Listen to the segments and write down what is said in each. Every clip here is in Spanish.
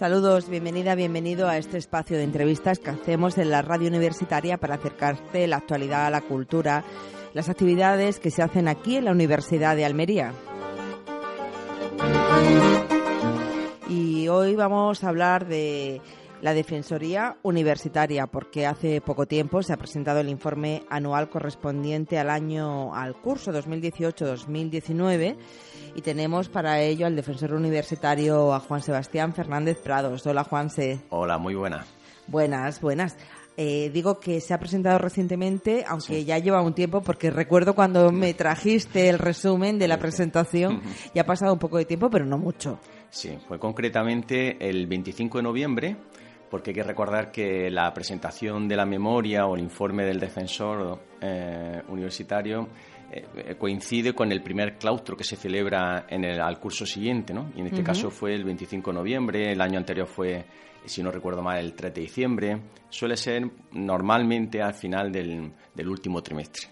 Saludos, bienvenida, bienvenido a este espacio de entrevistas que hacemos en la radio universitaria para acercarte la actualidad a la cultura, las actividades que se hacen aquí en la Universidad de Almería. Y hoy vamos a hablar de la Defensoría Universitaria, porque hace poco tiempo se ha presentado el informe anual correspondiente al año, al curso 2018-2019 y tenemos para ello al defensor universitario a Juan Sebastián Fernández Prados. Hola, Juanse. Hola, muy buenas. Buenas, buenas. Eh, digo que se ha presentado recientemente, aunque ya lleva un tiempo, porque recuerdo cuando me trajiste el resumen de la presentación, ya ha pasado un poco de tiempo, pero no mucho. Sí, fue concretamente el 25 de noviembre, porque hay que recordar que la presentación de la memoria o el informe del defensor eh, universitario eh, coincide con el primer claustro que se celebra en el, al curso siguiente, ¿no? Y en este caso fue el 25 de noviembre, el año anterior fue, si no recuerdo mal, el 3 de diciembre. Suele ser normalmente al final del, del último trimestre.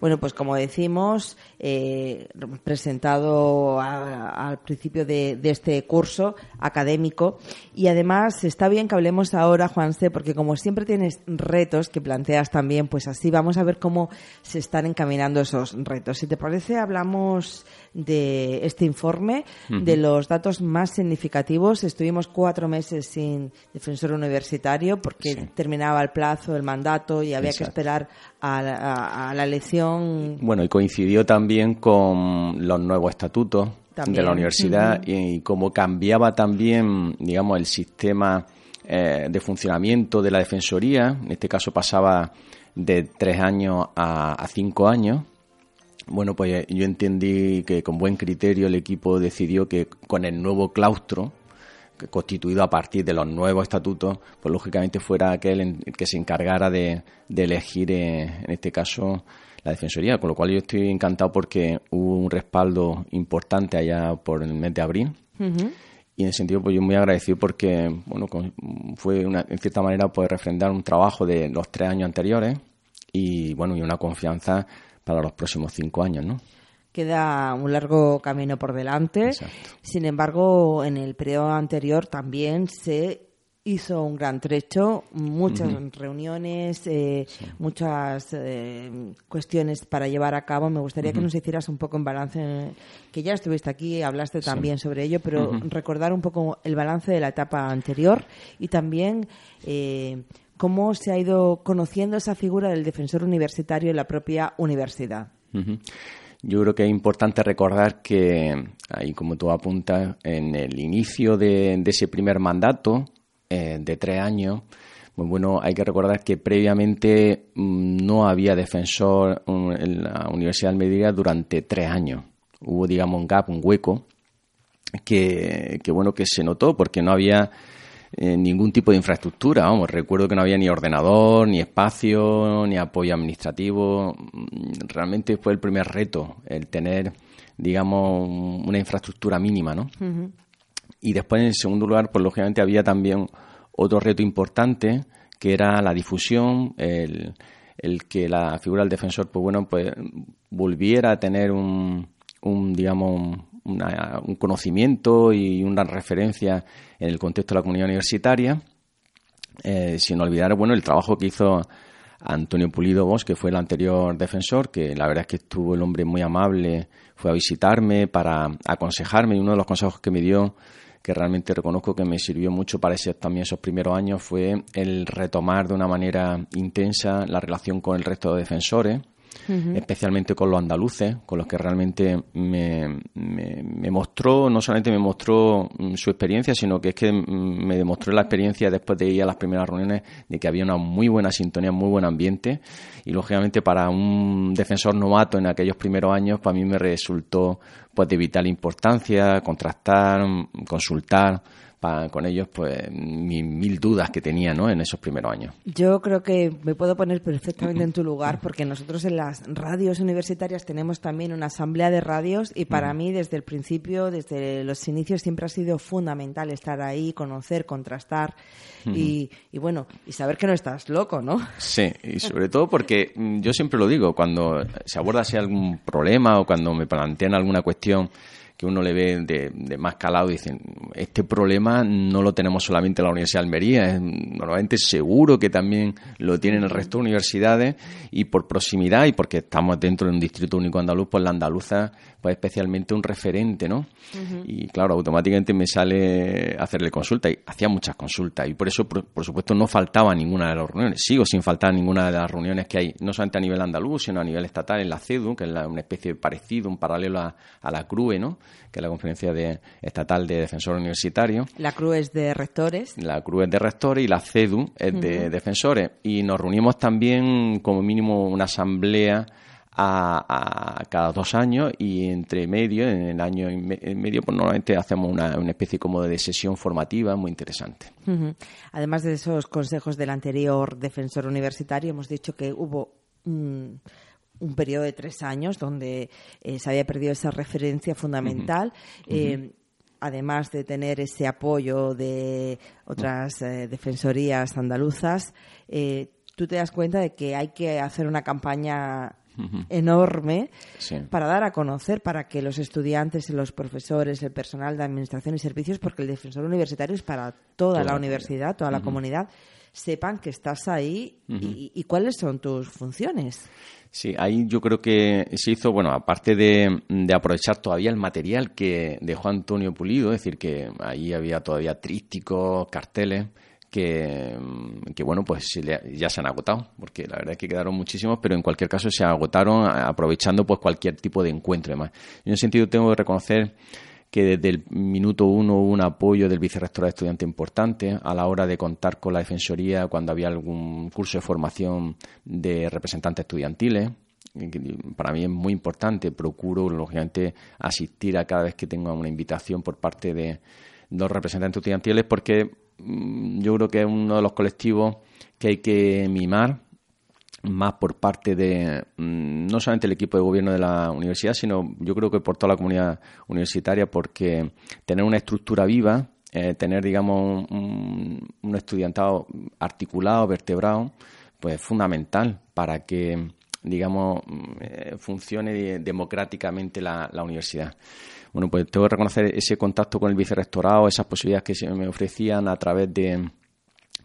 Bueno, pues como decimos, eh, presentado al principio de, este curso académico. Y además está bien que hablemos ahora, Juanse, porque como siempre tienes retos que planteas también, pues así vamos a ver cómo se están encaminando esos retos. Si te parece, hablamos de este informe, de los datos más significativos. Estuvimos cuatro meses sin defensor universitario porque terminaba el plazo, el mandato y había que esperar a la elección bueno, y coincidió también con los nuevos estatutos de la universidad y, cómo cambiaba también, digamos, el sistema eh, de funcionamiento de la defensoría. En este caso pasaba de tres años a, cinco años. Bueno, pues yo entendí que con buen criterio el equipo decidió que con el nuevo claustro, constituido a partir de los nuevos estatutos, pues lógicamente fuera aquel que se encargara de, elegir, eh, en este caso, la Defensoría, con lo cual yo estoy encantado porque hubo un respaldo importante allá por el mes de abril. Y en ese sentido, pues yo muy agradecido porque, bueno, fue una, en cierta manera poder refrendar un trabajo de los tres años anteriores y, bueno, y una confianza para los próximos cinco años, ¿no? queda un largo camino por delante. Sin embargo, en el periodo anterior también se hizo un gran trecho, muchas reuniones, eh, muchas eh, cuestiones para llevar a cabo. Me gustaría que nos hicieras un poco en balance, que ya estuviste aquí, hablaste también sobre ello, pero recordar un poco el balance de la etapa anterior y también eh, cómo se ha ido conociendo esa figura del defensor universitario en la propia universidad. Yo creo que es importante recordar que, ahí como tú apuntas, en el inicio de ese primer mandato, eh, de tres años, pues bueno, hay que recordar que previamente mm, no había defensor mm, en la Universidad de Almería durante tres años. Hubo, digamos, un gap, un hueco, que, bueno, que se notó porque no había eh, ningún tipo de infraestructura. Vamos, recuerdo que no había ni ordenador, ni espacio, ni apoyo administrativo. Mm, realmente fue el primer reto, el tener, digamos, una infraestructura mínima, ¿no? Y después, en segundo lugar, pues lógicamente había también otro reto importante que era la difusión, el, que la figura del defensor, pues bueno, pues volviera a tener un, un digamos, un conocimiento y una referencia en el contexto de la comunidad universitaria, eh, sin olvidar, bueno, el trabajo que hizo Antonio Pulido Bosch, que fue el anterior defensor, que la verdad es que estuvo el hombre muy amable, fue a visitarme para aconsejarme. Y uno de los consejos que me dio que realmente reconozco que me sirvió mucho para ese, también esos primeros años fue el retomar de una manera intensa la relación con el resto de defensores, especialmente con los andaluces, con los que realmente me, me, mostró, no solamente me mostró mm, su experiencia, sino que es que mm, me demostró la experiencia después de ir a las primeras reuniones de que había una muy buena sintonía, muy buen ambiente. Y lógicamente para un defensor novato en aquellos primeros años, para mí me resultó pues de vital importancia, contrastar, consultar con ellos pues mil dudas que tenía ¿no? en esos primeros años. Yo creo que me puedo poner perfectamente en tu lugar porque nosotros en las radios universitarias tenemos también una asamblea de radios y para mí desde el principio, desde los inicios siempre ha sido fundamental estar ahí, conocer, contrastar y, y, bueno, y saber que no estás loco, ¿no? Sí, y sobre todo porque mm, yo siempre lo digo, cuando se aborda si algún problema o cuando me plantean alguna cuestión que uno le ve de, más calado y dicen, este problema no lo tenemos solamente en la Universidad de Almería, es normalmente seguro que también lo tienen el resto de universidades y por proximidad y porque estamos dentro de un distrito único andaluz, pues la andaluza pues especialmente un referente, ¿no? Y claro, automáticamente me sale hacerle consulta y hacía muchas consultas y por eso, por, supuesto, no faltaba ninguna de las reuniones. Sigo sin faltar ninguna de las reuniones que hay, no solamente a nivel andaluz, sino a nivel estatal en la CEDU, que es una especie de parecido, un paralelo a, la CRUE, ¿no? Que es la Conferencia de, Estatal de Defensores Universitarios. La CRUE es de rectores. La CRUE es de rectores y la CEDU es de defensores. Y nos reunimos también como mínimo una asamblea a, cada dos años y entre medio, en el año y medio, pues normalmente hacemos una, una especie como de sesión formativa muy interesante. Además de esos consejos del anterior defensor universitario, hemos dicho que hubo un, periodo de tres años donde eh, se había perdido esa referencia fundamental. Eh, además de tener ese apoyo de otras eh, defensorías andaluzas, tú te das cuenta de que hay que hacer una campaña enorme para dar a conocer, para que los estudiantes, los profesores, el personal de administración y servicios, porque el defensor universitario es para toda, la universidad, toda la comunidad, sepan que estás ahí y, cuáles son tus funciones. Sí, ahí yo creo que se hizo, bueno, aparte de, de, aprovechar todavía el material que dejó Antonio Pulido, es decir, que ahí había todavía trísticos, carteles, que, bueno, pues ya se han agotado, porque la verdad es que quedaron muchísimos, pero en cualquier caso se agotaron aprovechando pues cualquier tipo de encuentro y demás. En ese sentido tengo que reconocer que desde el minuto uno hubo un apoyo del vicerrector de estudiante importante a la hora de contar con la defensoría cuando había algún curso de formación de representantes estudiantiles. Para mí es muy importante, procuro lógicamente asistir a cada vez que tenga una invitación por parte de los representantes estudiantiles porque Mm, yo creo que es uno de los colectivos que hay que mimar más por parte de mm, no solamente el equipo de gobierno de la universidad, sino yo creo que por toda la comunidad universitaria, porque tener una estructura viva, eh, tener, digamos, un, estudiantado articulado, vertebrado, pues es fundamental para que, digamos, mm, eh, funcione democráticamente la universidad. Bueno, pues tengo que reconocer ese contacto con el vicerrectorado, esas posibilidades que se me ofrecían a través de,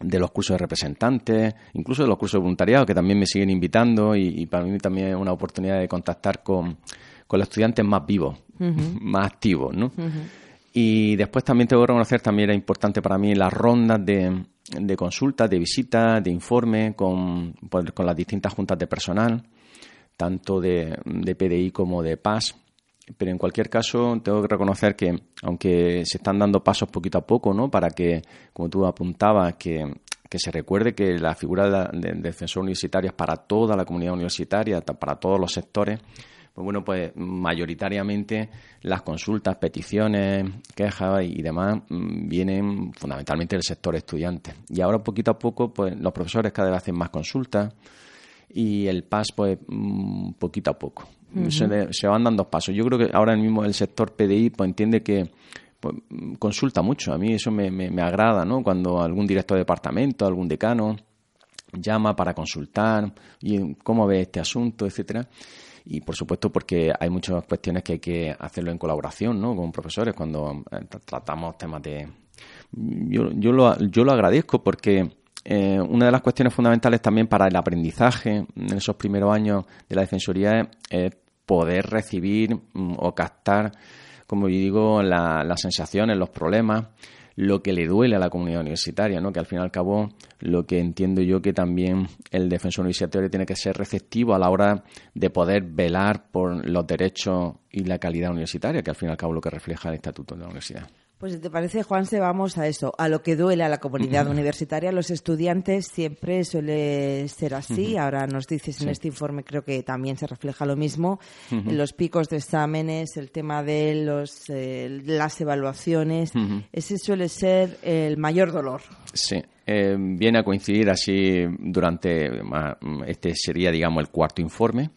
los cursos de representantes, incluso de los cursos de voluntariado, que también me siguen invitando y, para mí también es una oportunidad de contactar con, los estudiantes más vivos, más activos, ¿no? Y después también tengo que reconocer, también era importante para mí las rondas de, de consultas, de visitas, de informes con, pues, con las distintas juntas de personal, tanto de, de PDI como de PAS, pero en cualquier caso tengo que reconocer que aunque se están dando pasos poquito a poco, ¿no? Para que, como tú apuntabas, que, se recuerde que la figura del defensor universitario es para toda la comunidad universitaria, para todos los sectores, pues bueno, pues mayoritariamente las consultas, peticiones, quejas y demás mm, vienen fundamentalmente del sector estudiante. Y ahora poquito a poco, pues los profesores cada vez hacen más consultas y el PAS, pues mm, poquito a poco se, van dando pasos. Yo creo que ahora mismo el sector PDI pues, entiende que pues, consulta mucho. A mí eso me, agrada, ¿no? Cuando algún director de departamento, algún decano llama para consultar y cómo ve este asunto, etcétera y por supuesto porque hay muchas cuestiones que hay que hacerlo en colaboración ¿no? con profesores cuando eh, tratamos temas de yo, yo, lo, yo lo agradezco porque eh, una de las cuestiones fundamentales también para el aprendizaje en esos primeros años de la defensoría es poder recibir mm, o captar, como yo digo, las sensaciones, los problemas, lo que le duele a la comunidad universitaria, ¿no? que al fin y al cabo lo que entiendo yo que también el defensor universitario tiene que ser receptivo a la hora de poder velar por los derechos y la calidad universitaria, que al fin y al cabo lo que refleja el estatuto de la universidad. Pues si te parece, Juanse, vamos a eso, a lo que duele a la comunidad universitaria. Los estudiantes siempre suele ser así. Ahora nos dices en este informe, creo que también se refleja lo mismo. Los picos de exámenes, el tema de los, eh, las evaluaciones, ese suele ser el mayor dolor. Sí, eh, viene a coincidir así durante, este sería, digamos, el cuarto informe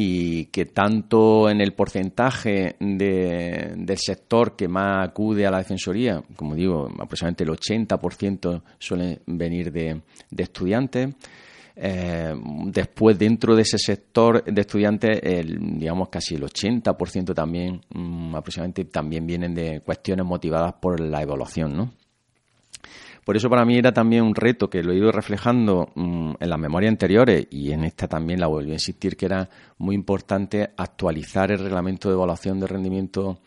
y que tanto en el porcentaje del sector que más acude a la defensoría, como digo, aproximadamente el 80% suelen venir de, estudiantes. Eh, después, dentro de ese sector de estudiantes, el, digamos casi el 80% también, mm, aproximadamente, también vienen de cuestiones motivadas por la evaluación, ¿no? Por eso para mí era también un reto que lo he ido reflejando mm, en las memorias anteriores y en esta también la volví a insistir que era muy importante actualizar el reglamento de evaluación de rendimiento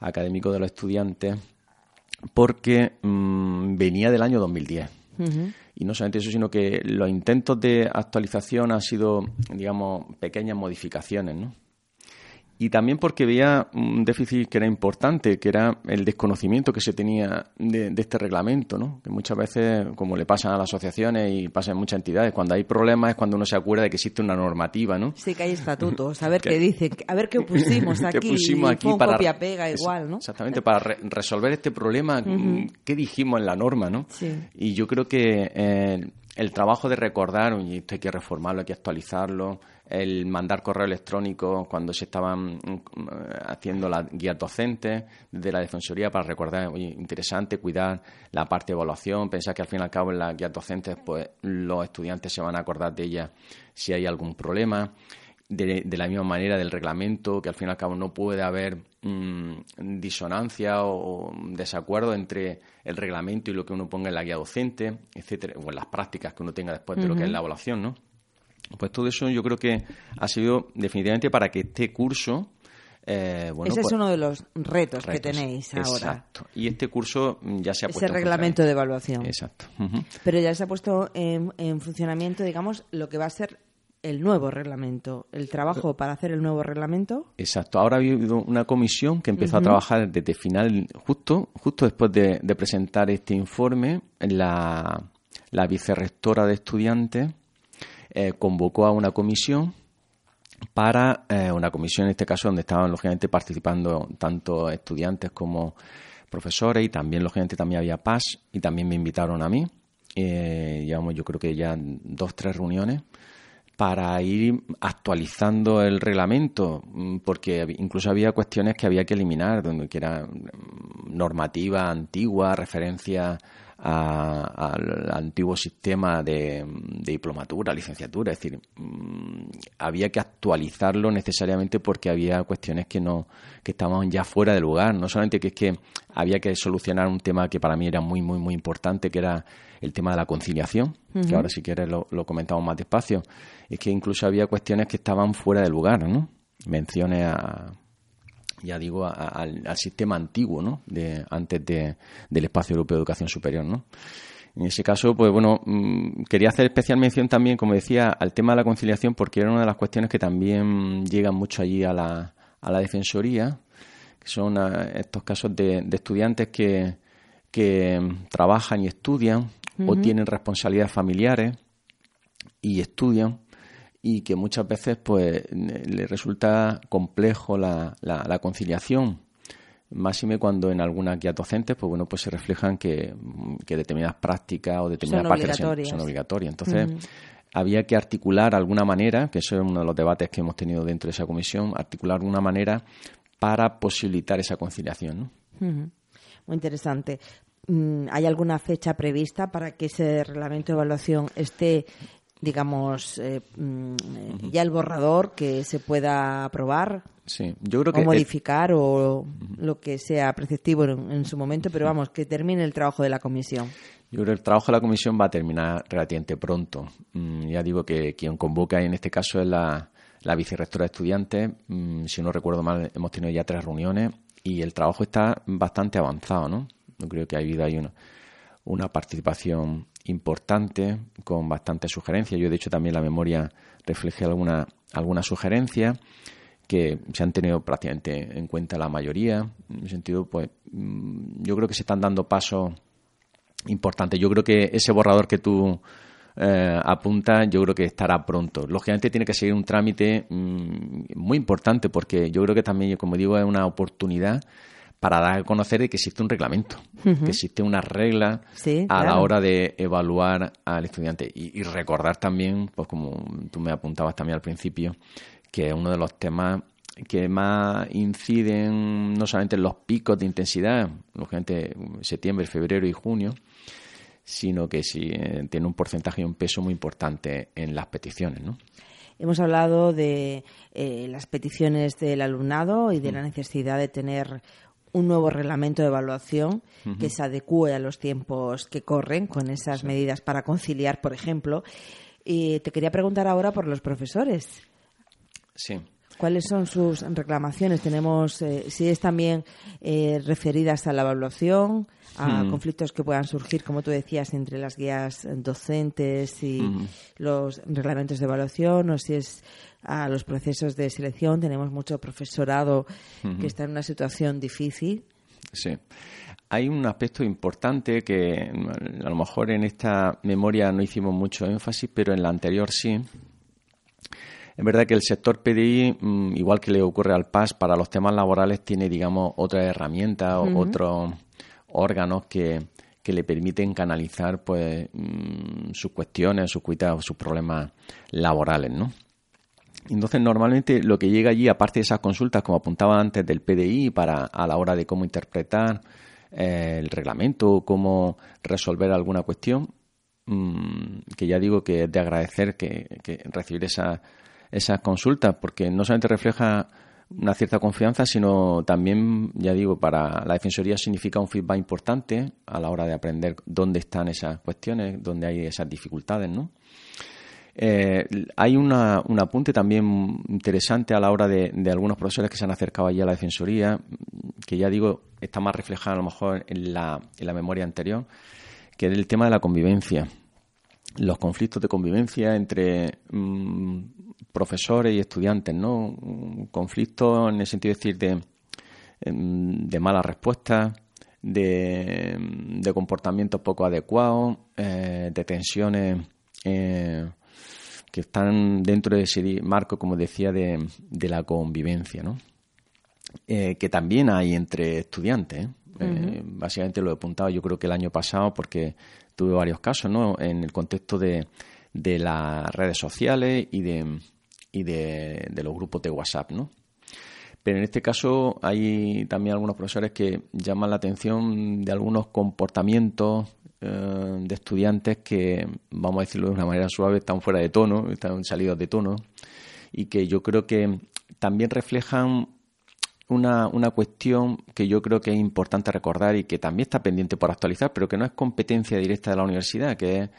académico de los estudiantes porque mm, venía del año 2010. Y no solamente eso, sino que los intentos de actualización han sido, digamos, pequeñas modificaciones, ¿no? Y también porque veía un déficit que era importante, que era el desconocimiento que se tenía de, este reglamento, ¿no? que muchas veces, como le pasa a las asociaciones y pasa en muchas entidades, cuando hay problemas es cuando uno se acuerda de que existe una normativa. ¿no? Sí, que hay estatutos, a ver qué dicen, a ver qué pusimos aquí, ¿Qué pusimos aquí para, copia pega igual, ¿no? Exactamente, para resolver este problema, ¿qué dijimos en la norma? ¿no? Y yo creo que eh, el trabajo de recordar, oye, esto hay que reformarlo, hay que actualizarlo, el mandar correo electrónico cuando se estaban mm, haciendo las guías docentes de la Defensoría para recordar, oye, interesante cuidar la parte de evaluación, pensar que al fin y al cabo en las guías docentes pues los estudiantes se van a acordar de ellas si hay algún problema. De, la misma manera del reglamento, que al fin y al cabo no puede haber mm, disonancia o, desacuerdo entre el reglamento y lo que uno ponga en la guía docente, etcétera, o en las prácticas que uno tenga después de lo que es la evaluación, ¿no? Pues todo eso yo creo que ha sido definitivamente para que este curso eh, bueno, Ese es pues uno de los retos, que tenéis ahora. Exacto. Y este curso ya se ha puesto. Ese reglamento de evaluación. Exacto. Pero ya se ha puesto en, funcionamiento, digamos, lo que va a ser el nuevo reglamento, el trabajo para hacer el nuevo reglamento. Exacto. Ahora ha habido una comisión que empezó a trabajar desde final, justo, justo después de, presentar este informe, la, la vicerrectora de estudiantes eh, convocó a una comisión para eh, una comisión en este caso donde estaban lógicamente participando tanto estudiantes como profesores y también lógicamente también había PAS y también me invitaron a mí. Eh, digamos yo creo que ya dos tres reuniones para ir actualizando el reglamento mm, porque incluso había cuestiones que había que eliminar donde que era mm, normativa antigua referencia al antiguo sistema de, diplomatura, licenciatura. Es decir, mm, había que actualizarlo necesariamente porque había cuestiones que no que estaban ya fuera de lugar. No solamente que es que había que solucionar un tema que para mí era muy, muy, muy importante, que era el tema de la conciliación, que ahora si quieres lo, lo, comentamos más despacio. Es que incluso había cuestiones que estaban fuera de lugar, ¿no? Menciones a ya digo, al, sistema antiguo, ¿no? De, antes de, del Espacio Europeo de Educación Superior, ¿no? En ese caso, pues bueno, mm, quería hacer especial mención también, como decía, al tema de la conciliación, porque era una de las cuestiones que también llegan mucho allí a la, a la Defensoría, que son estos casos de, estudiantes que, que trabajan y estudian o tienen responsabilidades familiares y estudian y que muchas veces pues le resulta complejo la, la, conciliación. Máxime cuando en algunas guías docentes pues bueno pues se reflejan que, determinadas prácticas o determinadas prácticas son obligatorias. Entonces había que articular alguna manera que eso es uno de los debates que hemos tenido dentro de esa comisión articular una manera para posibilitar esa conciliación muy interesante. Mm, ¿Hay alguna fecha prevista para que ese reglamento de evaluación esté digamos, eh, mm, ya el borrador que se pueda aprobar sí, yo creo que o modificar o lo que sea preceptivo en, su momento, pero vamos, que termine el trabajo de la comisión. Yo creo que el trabajo de la comisión va a terminar relativamente pronto. Mm, ya digo que quien convoca en este caso es la, la vicerrectora de estudiantes. Mm, si no recuerdo mal, hemos tenido ya tres reuniones y el trabajo está bastante avanzado, ¿no? No creo que ha habido ahí una, una participación importante, con bastantes sugerencias. Yo, de hecho, también la memoria refleje alguna, alguna sugerencia que se han tenido prácticamente en cuenta la mayoría. En ese sentido, pues mm, yo creo que se están dando pasos importantes. Yo creo que ese borrador que tú eh, apunta, yo creo que estará pronto. Lógicamente tiene que seguir un trámite mm, muy importante porque yo creo que también, como digo, es una oportunidad para dar a conocer que existe un reglamento, que existe una regla a la hora de evaluar al estudiante. Y, recordar también, pues como tú me apuntabas también al principio, que uno de los temas que más inciden no solamente en los picos de intensidad, lógicamente septiembre, febrero y junio, sino que sí eh, tiene un porcentaje y un peso muy importante en las peticiones, ¿no? Hemos hablado de eh, las peticiones del alumnado y de la mm. necesidad de tener un nuevo reglamento de evaluación que se adecue a los tiempos que corren con esas medidas para conciliar, por ejemplo. Y te quería preguntar ahora por los profesores. Sí. ¿Cuáles son sus reclamaciones? Tenemos, eh, si es también eh, referidas a la evaluación, a hmm. conflictos que puedan surgir, como tú decías, entre las guías docentes y los reglamentos de evaluación, o si es a los procesos de selección. Tenemos mucho profesorado que está en una situación difícil. Sí. Hay un aspecto importante que a lo mejor en esta memoria no hicimos mucho énfasis, pero en la anterior sí, es verdad que el sector PDI, mm, igual que le ocurre al PAS, para los temas laborales tiene, digamos, otras herramientas o otros órganos que, le permiten canalizar pues mm, sus cuestiones, sus cuitas, sus problemas laborales, ¿no? Entonces, normalmente lo que llega allí, aparte de esas consultas, como apuntaba antes, del PDI, para a la hora de cómo interpretar eh, el reglamento o cómo resolver alguna cuestión, mm, que ya digo que es de agradecer que, recibir esa esas consultas, porque no solamente refleja una cierta confianza, sino también, ya digo, para la Defensoría significa un feedback importante a la hora de aprender dónde están esas cuestiones, dónde hay esas dificultades, ¿no? Eh, hay una, un apunte también interesante a la hora de, algunos profesores que se han acercado allí a la Defensoría, que ya digo, está más reflejado a lo mejor en la, en la memoria anterior, que es el tema de la convivencia. Los conflictos de convivencia entre mm, profesores y estudiantes, ¿no? Un conflicto en el sentido de decir de, em, de malas respuestas, de, de comportamientos poco adecuados, eh, de tensiones eh, que están dentro de ese marco, como decía, de, de la convivencia, ¿no? Eh, que también hay entre estudiantes. básicamente lo he apuntado yo creo que el año pasado porque tuve varios casos, ¿no? En el contexto de, de las redes sociales y de y de, los grupos de WhatsApp, ¿no? Pero en este caso hay también algunos profesores que llaman la atención de algunos comportamientos eh, de estudiantes que, vamos a decirlo de una manera suave, están fuera de tono, están salidos de tono y que yo creo que también reflejan una, una cuestión que yo creo que es importante recordar y que también está pendiente por actualizar, pero que no es competencia directa de la universidad, que es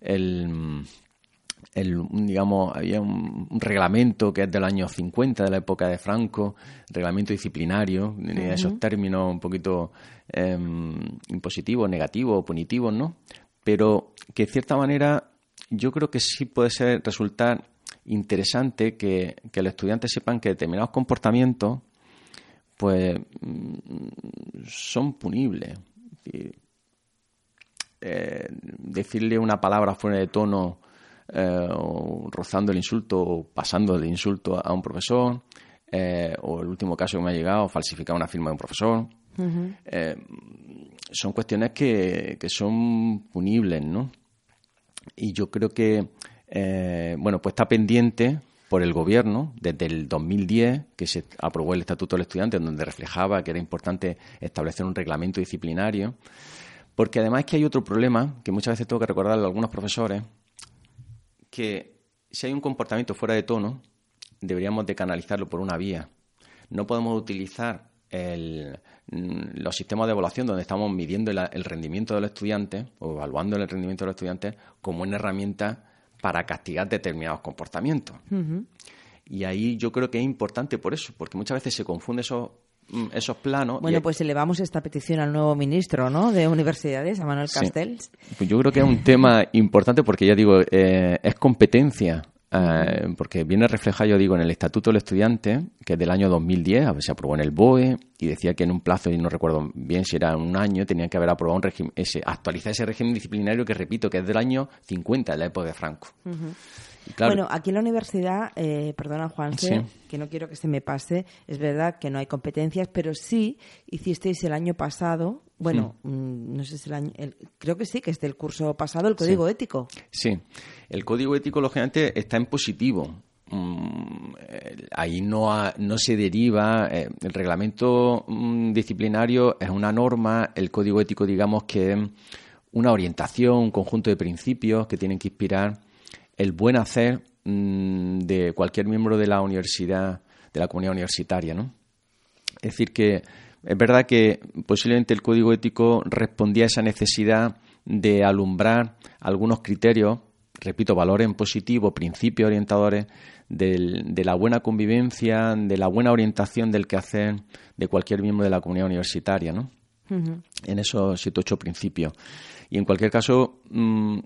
el, el, digamos, había un, reglamento que es del año 50, de la época de Franco, reglamento disciplinario, esos términos un poquito em, impositivos, negativos, punitivos, ¿no? Pero que de cierta manera yo creo que sí puede ser resultar interesante que, que los estudiantes sepan que determinados comportamientos pues mm, son punibles. Eh, decirle una palabra fuera de tono eh, rozando el insulto o pasando el insulto a un profesor, eh, o el último caso que me ha llegado, falsificar una firma de un profesor. Eh, son cuestiones que, que, son punibles, ¿no? Y yo creo que, bueno, pues está pendiente por el gobierno desde el 2010 que se aprobó el Estatuto del Estudiante donde reflejaba que era importante establecer un reglamento disciplinario porque además que hay otro problema que muchas veces tengo que recordarle a algunos profesores que si hay un comportamiento fuera de tono, deberíamos de canalizarlo por una vía. No podemos utilizar mm, los sistemas de evaluación donde estamos midiendo el, rendimiento de los estudiantes o evaluando el rendimiento de los estudiantes como una herramienta para castigar determinados comportamientos. Y ahí yo creo que es importante por eso, porque muchas veces se confunde eso Mm, esos planos. Bueno, pues elevamos esta petición al nuevo ministro ¿no? de Universidades, a Manuel Castells. Pues yo creo que es un tema importante porque ya digo, eh, es competencia eh, porque viene reflejado, yo digo, en el Estatuto del Estudiante, que es del año 2010, a ver, se aprobó en el BOE, y decía que en un plazo, y no recuerdo bien si era un año, tenían que haber aprobado un régimen, ese, actualizar ese régimen disciplinario que, repito, que es del año 50, de la época de Franco. Bueno, aquí en la universidad, eh, perdona Juan, que no quiero que se me pase, es verdad que no hay competencias, pero sí hicisteis el año pasado, bueno, mm, no sé si el año, creo que sí, que es del curso pasado, el código ético. Sí, el código ético lógicamente está en positivo. Mm, ahí no, no se deriva, eh, el reglamento mm, disciplinario es una norma, el código ético digamos que es una orientación, un conjunto de principios que tienen que inspirar el buen hacer mm, de cualquier miembro de la universidad, de la comunidad universitaria, ¿no? Es decir, que es verdad que posiblemente el código ético respondía a esa necesidad de alumbrar algunos criterios, repito, valores en positivo, principios orientadores de la buena convivencia, de la buena orientación del quehacer de cualquier miembro de la comunidad universitaria, ¿no? En esos siete ocho principios. Y en cualquier caso, mm,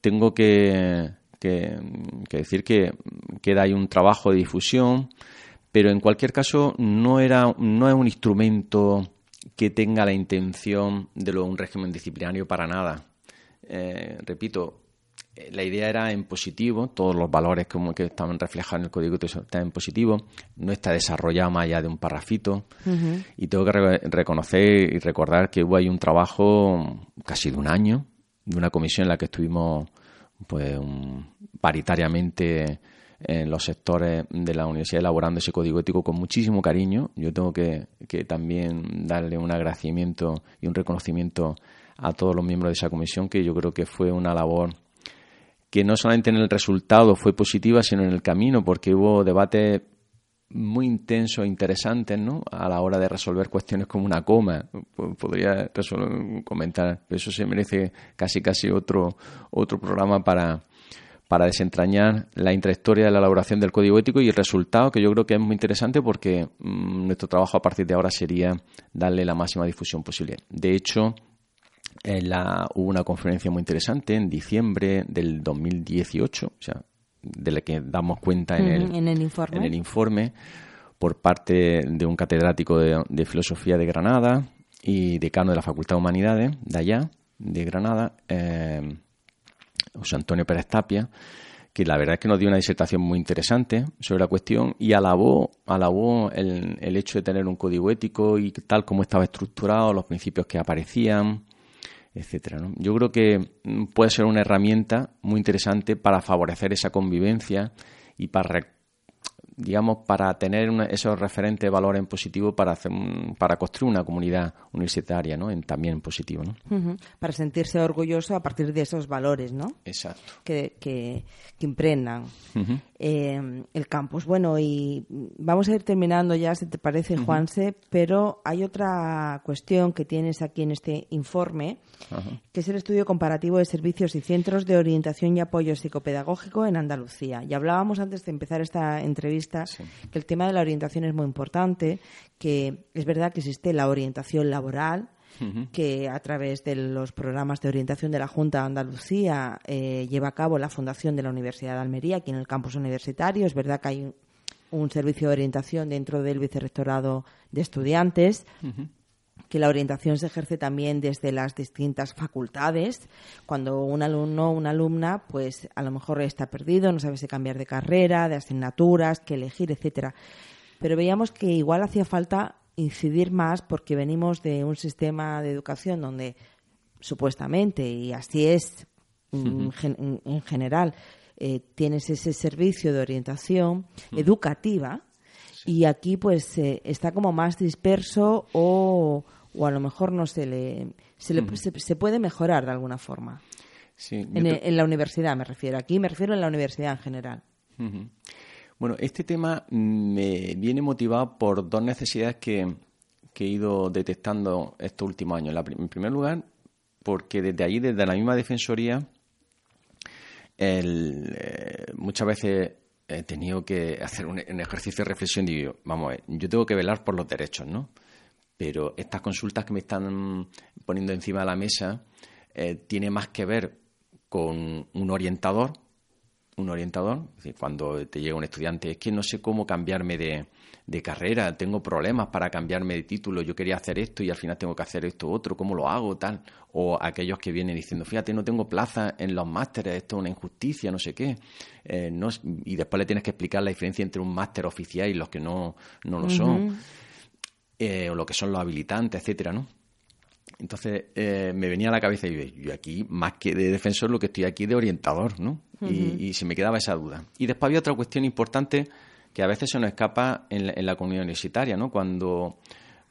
tengo que, que, decir que queda ahí un trabajo de difusión, pero en cualquier caso no, era, no es un instrumento que tenga la intención de lo, un régimen disciplinario para nada. Eh, repito, la idea era en positivo, todos los valores como que estaban reflejados en el código están en positivo, no está desarrollado más allá de un parrafito. Y tengo que reconocer y recordar que hubo ahí un trabajo casi de un año, de una comisión en la que estuvimos pues paritariamente en los sectores de la universidad elaborando ese código ético con muchísimo cariño. Yo tengo que, también darle un agradecimiento y un reconocimiento a todos los miembros de esa comisión, que yo creo que fue una labor que no solamente en el resultado fue positiva, sino en el camino, porque hubo debates muy intensos e interesantes ¿no? a la hora de resolver cuestiones como una coma. Podría comentar, eso se merece casi casi otro, otro programa para, para desentrañar la intrahistoria de la elaboración del código ético y el resultado, que yo creo que es muy interesante porque mm, nuestro trabajo a partir de ahora sería darle la máxima difusión posible. De hecho, la, hubo una conferencia muy interesante en diciembre del 2018, o sea, de la que damos cuenta en, el, informe. en el informe por parte de un catedrático de, filosofía de Granada y decano de la Facultad de Humanidades de allá, de Granada, eh, José Antonio Pérez Tapia, que la verdad es que nos dio una disertación muy interesante sobre la cuestión y alabó, alabó el, el hecho de tener un código ético y tal como estaba estructurado, los principios que aparecían, etcétera. Yo creo que mm, puede ser una herramienta muy interesante para favorecer esa convivencia y para digamos, para tener esos referentes valores en positivo para, hacer para construir una comunidad universitaria, ¿no? En, también en positivo, ¿no? Para sentirse orgulloso a partir de esos valores, ¿no? Exacto. Que, que, impregnan eh, el campus. Bueno, y vamos a ir terminando ya, si te parece, Juanse, pero hay otra cuestión que tienes aquí en este informe, que es el estudio comparativo de servicios y centros de orientación y apoyo psicopedagógico en Andalucía. Y hablábamos antes de empezar esta entrevista que el tema de la orientación es muy importante, que es verdad que existe la orientación laboral, que a través de los programas de orientación de la Junta de Andalucía eh, lleva a cabo la Fundación de la Universidad de Almería, aquí en el campus universitario. Es verdad que hay un, servicio de orientación dentro del Vicerrectorado de Estudiantes que la orientación se ejerce también desde las distintas facultades. Cuando un alumno o una alumna, pues a lo mejor está perdido, no sabe si cambiar de carrera, de asignaturas, qué elegir, etcétera. Pero veíamos que igual hacía falta incidir más porque venimos de un sistema de educación donde supuestamente, y así es en general, eh, tienes ese servicio de orientación educativa y aquí pues eh, está como más disperso o, o a lo mejor no se le se, le, se, puede mejorar de alguna forma. en, la universidad me refiero. Aquí me refiero en la universidad en general. Bueno, este tema me viene motivado por dos necesidades que, he ido detectando estos últimos años. en primer lugar, porque desde allí, desde la misma defensoría, eh, muchas veces he tenido que hacer un, ejercicio de reflexión y digo, vamos, yo tengo que velar por los derechos, ¿no? Pero estas consultas que me están poniendo encima de la mesa eh, tiene más que ver con un orientador un orientador. Cuando te llega un estudiante, es que no sé cómo cambiarme de, de, carrera, tengo problemas para cambiarme de título, yo quería hacer esto y al final tengo que hacer esto otro, ¿cómo lo hago? tal O aquellos que vienen diciendo, fíjate, no tengo plaza en los másteres, esto es una injusticia, no sé qué. Eh, no, y después le tienes que explicar la diferencia entre un máster oficial y los que no, no lo son. Eh, o lo que son los habilitantes, etcétera, ¿no? Entonces eh, me venía a la cabeza y yo aquí, más que de defensor, lo que estoy aquí de orientador, ¿no? y, se me quedaba esa duda. Y después había otra cuestión importante que a veces se nos escapa en la, comunidad universitaria, ¿no? Cuando,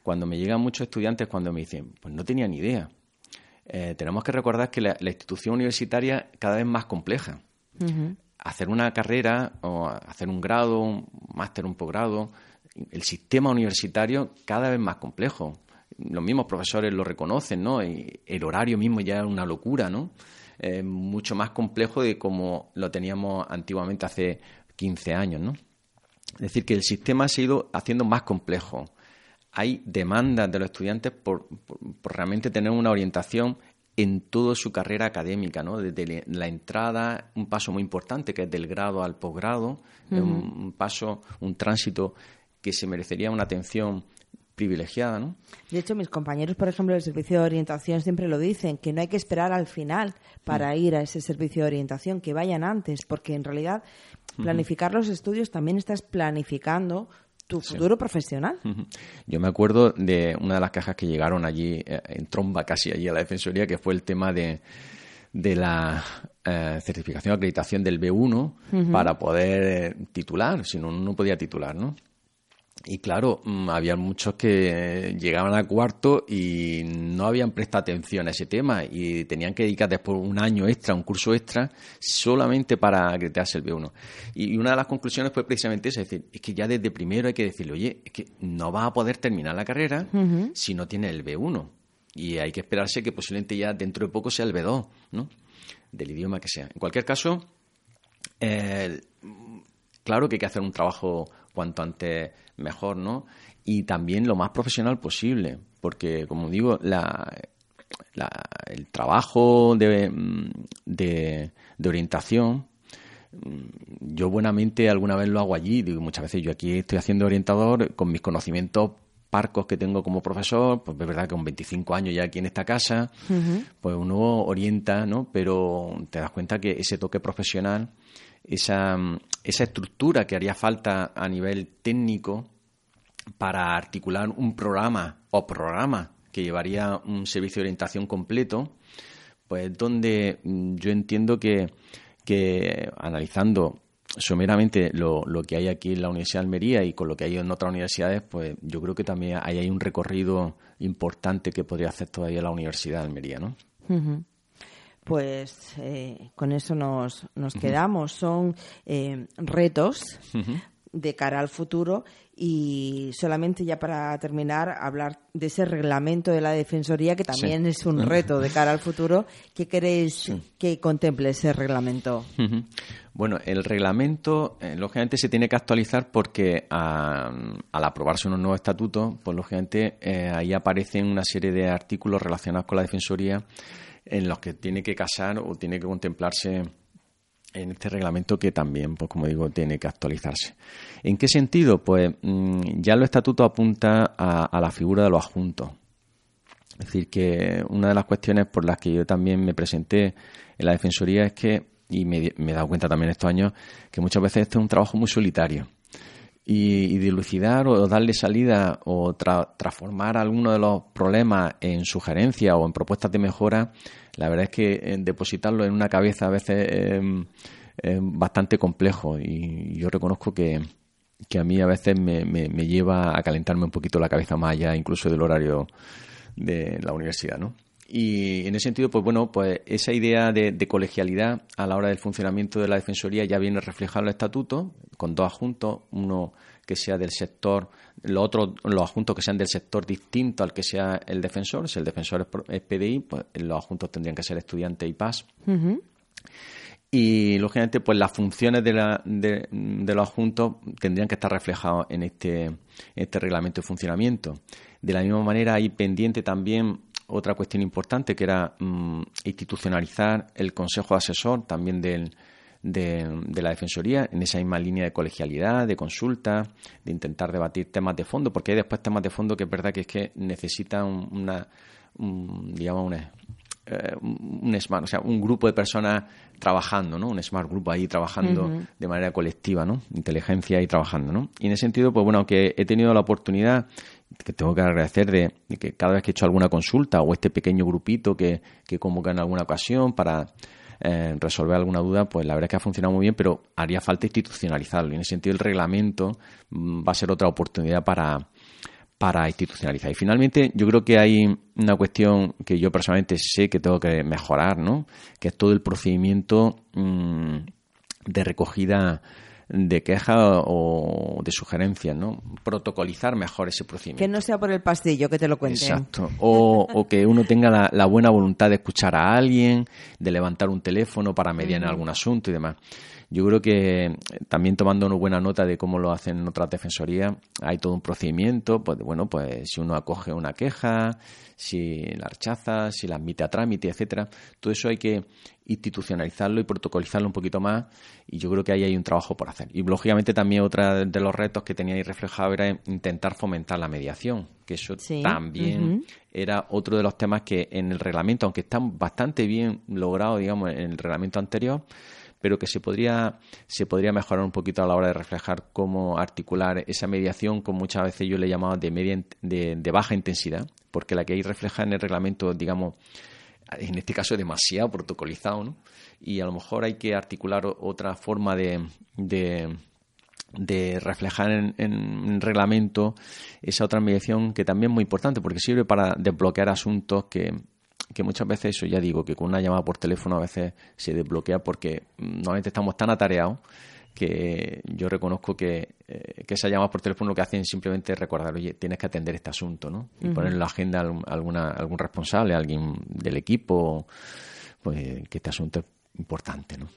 cuando me llegan muchos estudiantes, cuando me dicen, pues no tenía ni idea. Eh, tenemos que recordar que la, institución universitaria cada vez más compleja. Hacer una carrera o hacer un grado, un máster, un posgrado, el sistema universitario cada vez más complejo los mismos profesores lo reconocen, ¿no? el horario mismo ya es una locura, ¿no? mucho más complejo de como lo teníamos antiguamente hace 15 años, ¿no? Es decir, que el sistema se ha ido haciendo más complejo. Hay demandas de los estudiantes por, realmente tener una orientación en toda su carrera académica, ¿no? Desde la entrada, un paso muy importante que es del grado al posgrado, un, paso, un tránsito que se merecería una atención privilegiada, ¿no? De hecho, mis compañeros, por ejemplo, del servicio de orientación siempre lo dicen, que no hay que esperar al final para mm. ir a ese servicio de orientación, que vayan antes, porque en realidad planificar los estudios también estás planificando tu futuro profesional. Yo me acuerdo de una de las cajas que llegaron allí, eh, en tromba casi allí a la Defensoría, que fue el tema de, de la eh, certificación acreditación del B1 para poder eh, titular, si no, no podía titular, ¿no? Y claro, mm, había muchos que llegaban al cuarto y no habían prestado atención a ese tema y tenían que dedicar después un año extra, un curso extra, solamente para acreditarse el B1. Y una de las conclusiones fue precisamente esa, es decir, es que ya desde primero hay que decirle, oye, es que no vas a poder terminar la carrera si no tienes el B1. Y hay que esperarse que posiblemente ya dentro de poco sea el B2, ¿no? Del idioma que sea. En cualquier caso, eh, claro que hay que hacer un trabajo cuanto antes mejor, ¿no? Y también lo más profesional posible, porque, como digo, la, el trabajo de, de, orientación, yo buenamente alguna vez lo hago allí, digo, muchas veces yo aquí estoy haciendo orientador con mis conocimientos parcos que tengo como profesor, pues es verdad que con 25 años ya aquí en esta casa, pues uno orienta, ¿no? Pero te das cuenta que ese toque profesional esa, esa estructura que haría falta a nivel técnico para articular un programa o programa que llevaría un servicio de orientación completo, pues donde mm, yo entiendo que, que analizando someramente lo, lo, que hay aquí en la Universidad de Almería y con lo que hay en otras universidades, pues yo creo que también ahí hay un recorrido importante que podría hacer todavía la Universidad de Almería, ¿no? Pues eh, con eso nos, nos quedamos. Son eh, retos de cara al futuro y solamente ya para terminar hablar de ese reglamento de la Defensoría que también es un reto de cara al futuro. ¿Qué queréis que contemple ese reglamento? Bueno, el reglamento eh, lógicamente se tiene que actualizar porque al aprobarse unos nuevos estatutos, pues lógicamente ahí aparecen una serie de artículos relacionados con la Defensoría en los que tiene que casar o tiene que contemplarse en este reglamento que también, pues como digo, tiene que actualizarse. ¿En qué sentido? Pues mm, ya el estatuto apunta a, la figura de los adjuntos. Es decir, que una de las cuestiones por las que yo también me presenté en la Defensoría es que, y me, he dado cuenta también estos años, que muchas veces este es un trabajo muy solitario. Y, dilucidar o darle salida o transformar alguno de los problemas en sugerencias o en propuestas de mejora la verdad es que eh, depositarlo en una cabeza a veces es bastante complejo y yo reconozco que, a mí a veces me, me, lleva a calentarme un poquito la cabeza más allá incluso del horario de la universidad, ¿no? Y en ese sentido, pues bueno, pues esa idea de, colegialidad a la hora del funcionamiento de la Defensoría ya viene reflejado en el estatuto, con dos adjuntos, uno que sea del sector, los otros, los adjuntos que sean del sector distinto al que sea el defensor, si el defensor es PDI, pues los adjuntos tendrían que ser estudiante y PAS. Y lógicamente, pues las funciones de, la, de, los adjuntos tendrían que estar reflejadas en este, este reglamento de funcionamiento. De la misma manera, hay pendiente también otra cuestión importante que era mm, institucionalizar el consejo asesor también del, de, de, la Defensoría, en esa misma línea de colegialidad, de consulta, de intentar debatir temas de fondo, porque hay después temas de fondo que es verdad que es que necesitan una, digamos, una, eh, un smart, o sea, un grupo de personas trabajando, ¿no? Un smart group ahí trabajando de manera colectiva, ¿no? Inteligencia y trabajando, ¿no? Y en ese sentido, pues bueno, que he tenido la oportunidad que tengo que agradecer de, que cada vez que he hecho alguna consulta o este pequeño grupito que, que convoca en alguna ocasión para eh, resolver alguna duda, pues la verdad es que ha funcionado muy bien, pero haría falta institucionalizarlo. Y en ese sentido el reglamento mm, va a ser otra oportunidad para, para institucionalizar. Y finalmente, yo creo que hay una cuestión que yo personalmente sé que tengo que mejorar, ¿no? Que es todo el procedimiento mm, de recogida de queja o de sugerencias, ¿no? Protocolizar mejor ese procedimiento. Que no sea por el pastillo, que te lo cuenten. Exacto. O, que uno tenga la, buena voluntad de escuchar a alguien, de levantar un teléfono para mediar en algún asunto y demás. Yo creo que eh, también tomando una buena nota de cómo lo hacen en otras defensorías, hay todo un procedimiento, pues bueno, pues si uno acoge una queja, si la rechaza, si la admite a trámite, etcétera, todo eso hay que institucionalizarlo y protocolizarlo un poquito más y yo creo que ahí hay un trabajo por hacer. Y lógicamente también otro de los retos que tenía ahí reflejado era intentar fomentar la mediación, que eso también era otro de los temas que en el reglamento, aunque está bastante bien logrado, digamos, en el reglamento anterior, pero que se podría, se podría mejorar un poquito a la hora de reflejar cómo articular esa mediación con muchas veces yo le he llamado de, media, de, baja intensidad, porque la que hay refleja en el reglamento, digamos, en este caso demasiado protocolizado, ¿no? Y a lo mejor hay que articular otra forma de, de, de reflejar en, en, reglamento esa otra mediación que también es muy importante porque sirve para desbloquear asuntos que que muchas veces eso ya digo que con una llamada por teléfono a veces se desbloquea porque normalmente estamos tan atareados que yo reconozco que, eh, que esas llamadas por teléfono lo que hacen simplemente recordar, oye, tienes que atender este asunto, ¿no? Y poner en la agenda alguna, algún responsable, alguien del equipo, pues que este asunto es importante, ¿no?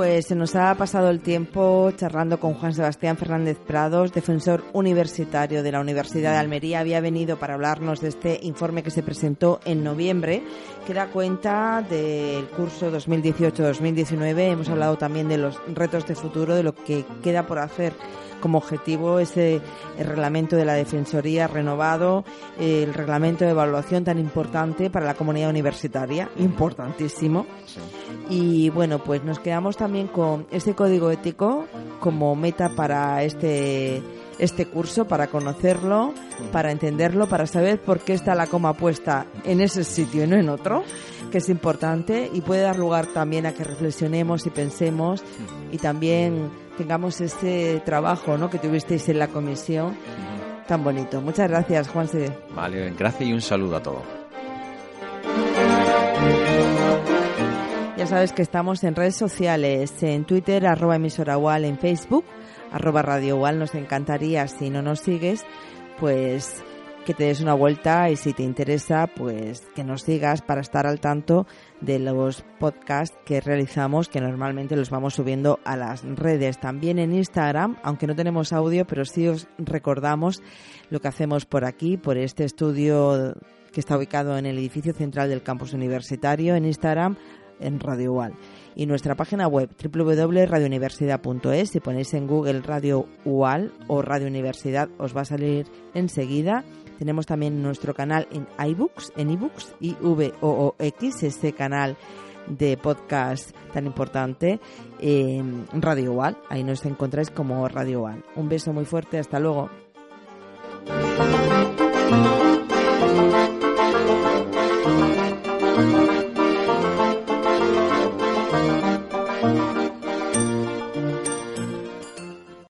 Pues se nos ha pasado el tiempo charlando con Juan Sebastián Fernández Prados, defensor universitario de la Universidad de Almería. Había venido para hablarnos de este informe que se presentó en noviembre, que da cuenta del curso 2018-2019. Hemos hablado también de los retos de futuro, de lo que queda por hacer como objetivo ese reglamento de la Defensoría renovado, el reglamento de evaluación tan importante para la comunidad universitaria, importantísimo. Y bueno, pues nos quedamos también con ese código ético como meta para este este curso para conocerlo, para entenderlo, para saber por qué está la coma puesta en ese sitio y no en otro, que es importante y puede dar lugar también a que reflexionemos y pensemos y también tengamos ese trabajo ¿no? que tuvisteis en la comisión tan bonito. Muchas gracias, Juanse. Vale, gracias y un saludo a todos. Ya sabes que estamos en redes sociales, en Twitter, arroba emisora en Facebook, arroba Radio Nos encantaría, si no nos sigues, pues que te des una vuelta y si te interesa, pues que nos sigas para estar al tanto de los podcasts que realizamos, que normalmente los vamos subiendo a las redes. También en Instagram, aunque no tenemos audio, pero sí os recordamos lo que hacemos por aquí, por este estudio que está ubicado en el edificio central del campus universitario, en Instagram, en Radio UAL. Y nuestra página web www.radiouniversidad.es, si ponéis en Google Radio UAL o Radio Universidad, os va a salir enseguida tenemos también nuestro canal en iBooks, en iBooks, y X, este canal de podcast tan importante, Radio Igual. Ahí nos encontráis como Radio Igual. Un beso muy fuerte, hasta luego.